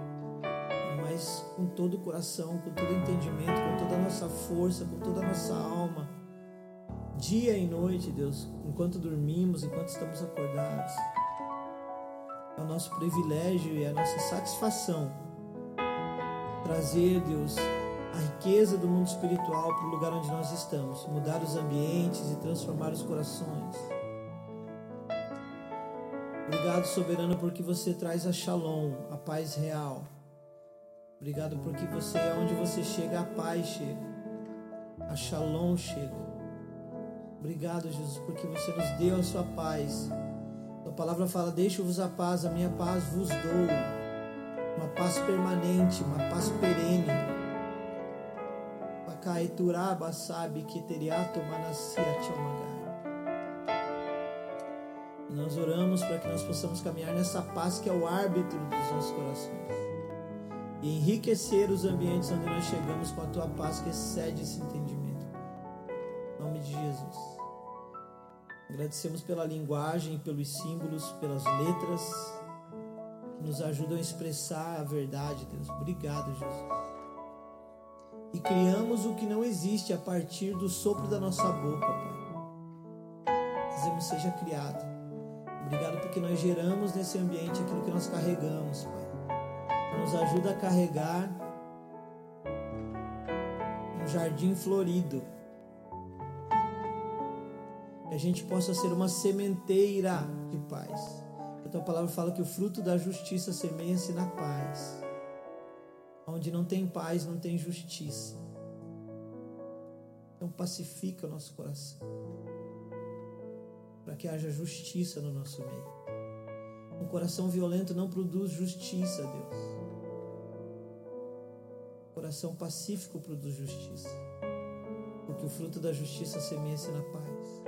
mas com todo o coração, com todo o entendimento, com toda a nossa força, com toda a nossa alma, dia e noite, Deus, enquanto dormimos, enquanto estamos acordados. É o nosso privilégio e é a nossa satisfação trazer, Deus, a riqueza do mundo espiritual para o lugar onde nós estamos, mudar os ambientes e transformar os corações. Obrigado, soberano, porque você traz a shalom, a paz real. Obrigado porque você, onde você chega, a paz chega, a shalom chega. Obrigado, Jesus, porque você nos deu a sua paz. A palavra fala: Deixo-vos a paz, a minha paz vos dou uma paz permanente, uma paz perene. Pakaituraba sabe que teriato Nós oramos para que nós possamos caminhar nessa paz que é o árbitro dos nossos corações. E enriquecer os ambientes onde nós chegamos com a tua paz que excede esse entendimento. Em nome de Jesus. Agradecemos pela linguagem, pelos símbolos, pelas letras nos ajudam a expressar a verdade, Deus. Obrigado, Jesus. E criamos o que não existe a partir do sopro da nossa boca, Pai. Dizemos seja criado. Obrigado porque nós geramos nesse ambiente aquilo que nós carregamos, Pai. Nos ajuda a carregar um jardim florido. Que a gente possa ser uma sementeira de paz tua palavra fala que o fruto da justiça semeia-se na paz. Onde não tem paz, não tem justiça. Então pacifica o nosso coração. Para que haja justiça no nosso meio. Um coração violento não produz justiça, Deus. Um coração pacífico produz justiça. Porque o fruto da justiça semeia-se na paz.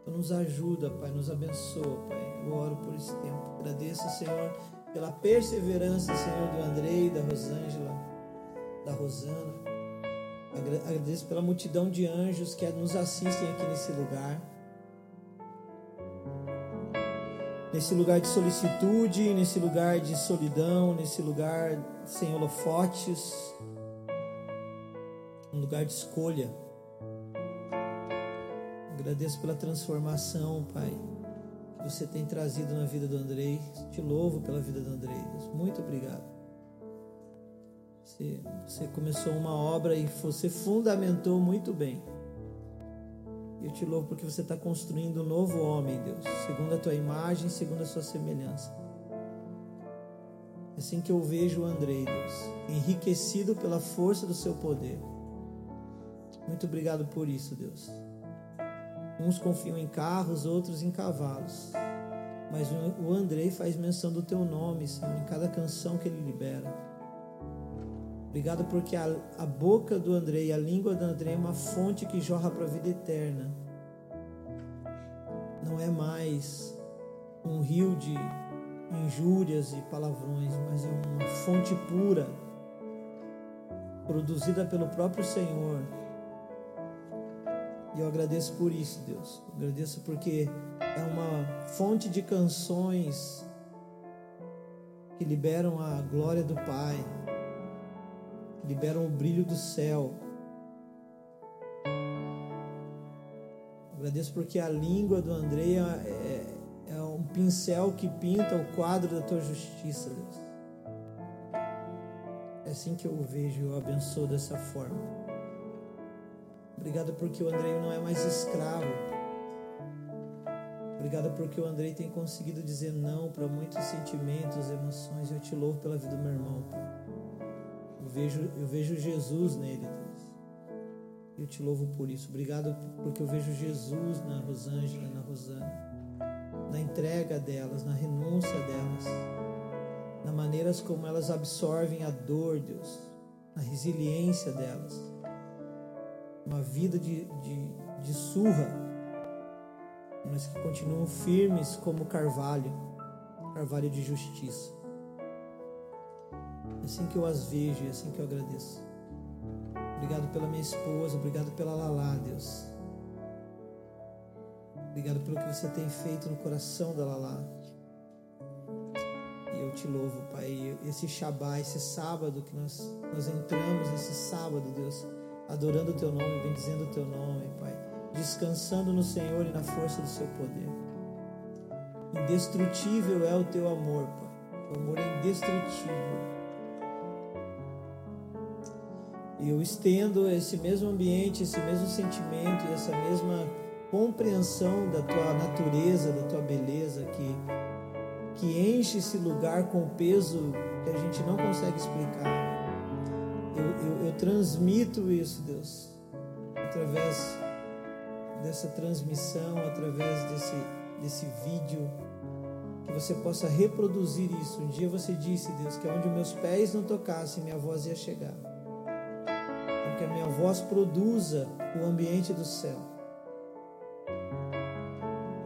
Então nos ajuda, Pai, nos abençoa, Pai. Eu oro por esse tempo. Agradeço, Senhor, pela perseverança, Senhor, do Andrei, da Rosângela, da Rosana. Agradeço pela multidão de anjos que nos assistem aqui nesse lugar. Nesse lugar de solicitude, nesse lugar de solidão, nesse lugar sem holofotes, um lugar de escolha. Agradeço pela transformação, Pai, você tem trazido na vida do Andrei. Te louvo pela vida do Andrei. Deus. Muito obrigado. Você, você começou uma obra e você fundamentou muito bem. Eu te louvo porque você está construindo um novo homem, Deus, segundo a tua imagem, segundo a sua semelhança. É assim que eu vejo o Andrei, Deus, enriquecido pela força do seu poder. Muito obrigado por isso, Deus. Uns confiam em carros, outros em cavalos. Mas o Andrei faz menção do teu nome, Senhor, em cada canção que ele libera. Obrigado porque a, a boca do Andrei, a língua do Andrei é uma fonte que jorra para a vida eterna. não é mais um rio de injúrias e palavrões, mas é uma fonte pura, produzida pelo próprio Senhor. E eu agradeço por isso, Deus. Eu agradeço porque é uma fonte de canções que liberam a glória do Pai, que liberam o brilho do céu. Agradeço porque a língua do André é, é um pincel que pinta o quadro da tua justiça, Deus. É assim que eu o vejo, eu abençoo dessa forma. Obrigado porque o Andrei não é mais escravo. Obrigado porque o Andrei tem conseguido dizer não para muitos sentimentos, emoções. Eu te louvo pela vida do meu irmão. Eu vejo, eu vejo Jesus nele, Deus. Eu te louvo por isso. Obrigado porque eu vejo Jesus na Rosângela, na Rosana na entrega delas, na renúncia delas, na maneiras como elas absorvem a dor, Deus, na resiliência delas. Uma vida de, de, de surra, mas que continuam firmes como carvalho, carvalho de justiça. É assim que eu as vejo, é assim que eu agradeço. Obrigado pela minha esposa, obrigado pela Lalá, Deus. Obrigado pelo que você tem feito no coração da Lala. E eu te louvo, Pai. Esse Shabá, esse sábado que nós, nós entramos, esse sábado, Deus, adorando o Teu nome, bendizendo o Teu nome, Pai. Descansando no Senhor e na força do Seu poder. Indestrutível é o Teu amor, Pai. O amor é indestrutível. E eu estendo esse mesmo ambiente, esse mesmo sentimento essa mesma compreensão da tua natureza, da tua beleza, que, que enche esse lugar com peso que a gente não consegue explicar. Eu, eu, eu transmito isso, Deus, através dessa transmissão, através desse, desse vídeo, que você possa reproduzir isso. Um dia você disse, Deus, que onde meus pés não tocassem, minha voz ia chegar. Que a minha voz produza o ambiente do céu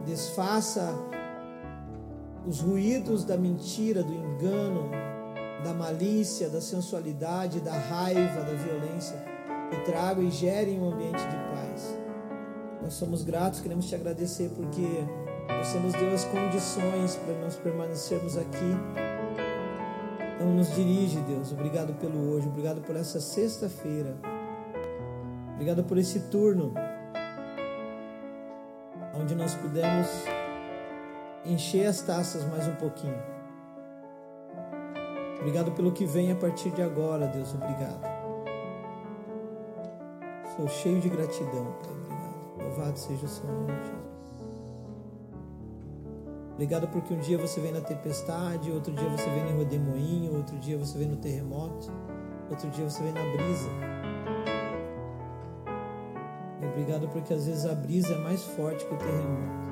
desfaça os ruídos da mentira, do engano, da malícia, da sensualidade, da raiva, da violência e traga e gere um ambiente de paz. Nós somos gratos, queremos te agradecer porque você nos deu as condições para nós permanecermos aqui. Então nos dirige, Deus. Obrigado pelo hoje, obrigado por essa sexta-feira. Obrigado por esse turno onde nós pudemos encher as taças mais um pouquinho. Obrigado pelo que vem a partir de agora, Deus. Obrigado. Sou cheio de gratidão, Pai. Obrigado. Louvado seja o seu nome, Jesus. Obrigado porque um dia você vem na tempestade, outro dia você vem no redemoinho, outro dia você vem no terremoto, outro dia você vem na brisa. Obrigado porque às vezes a brisa é mais forte que o terremoto.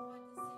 What is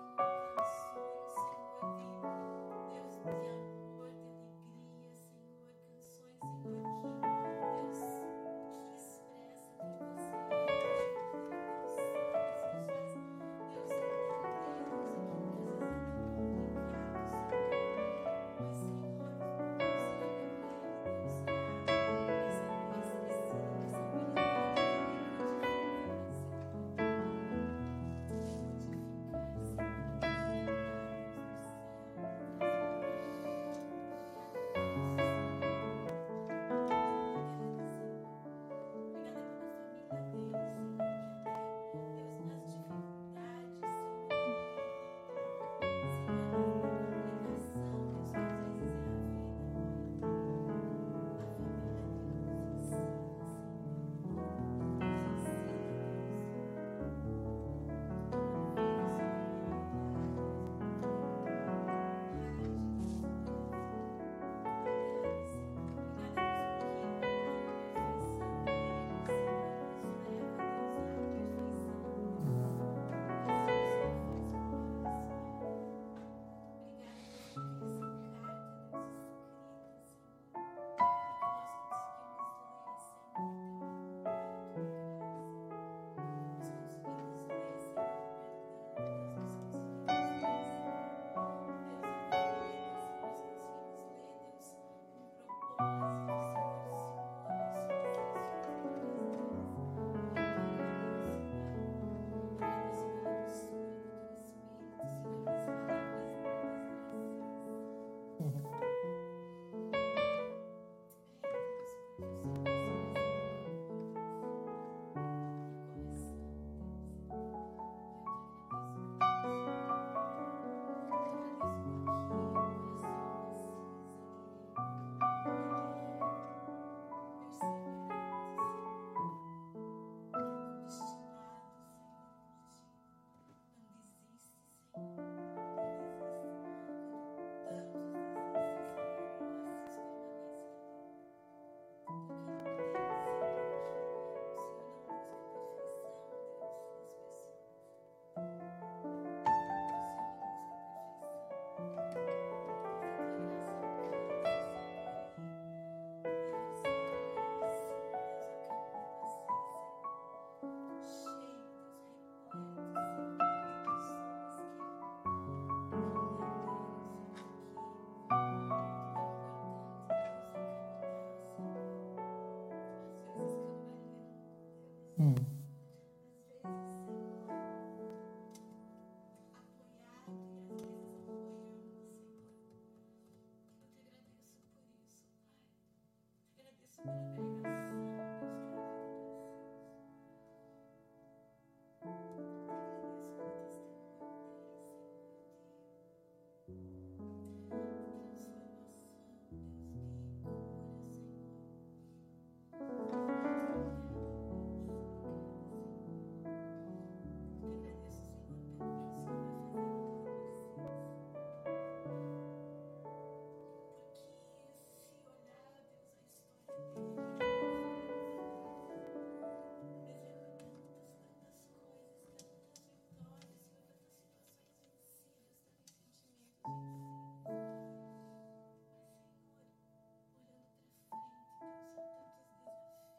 Mm.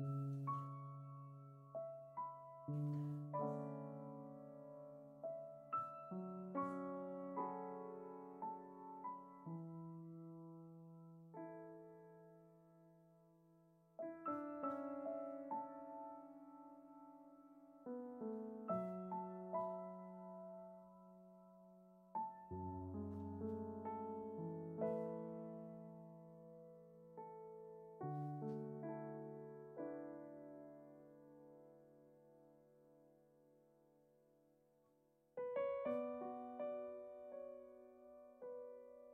Thank you.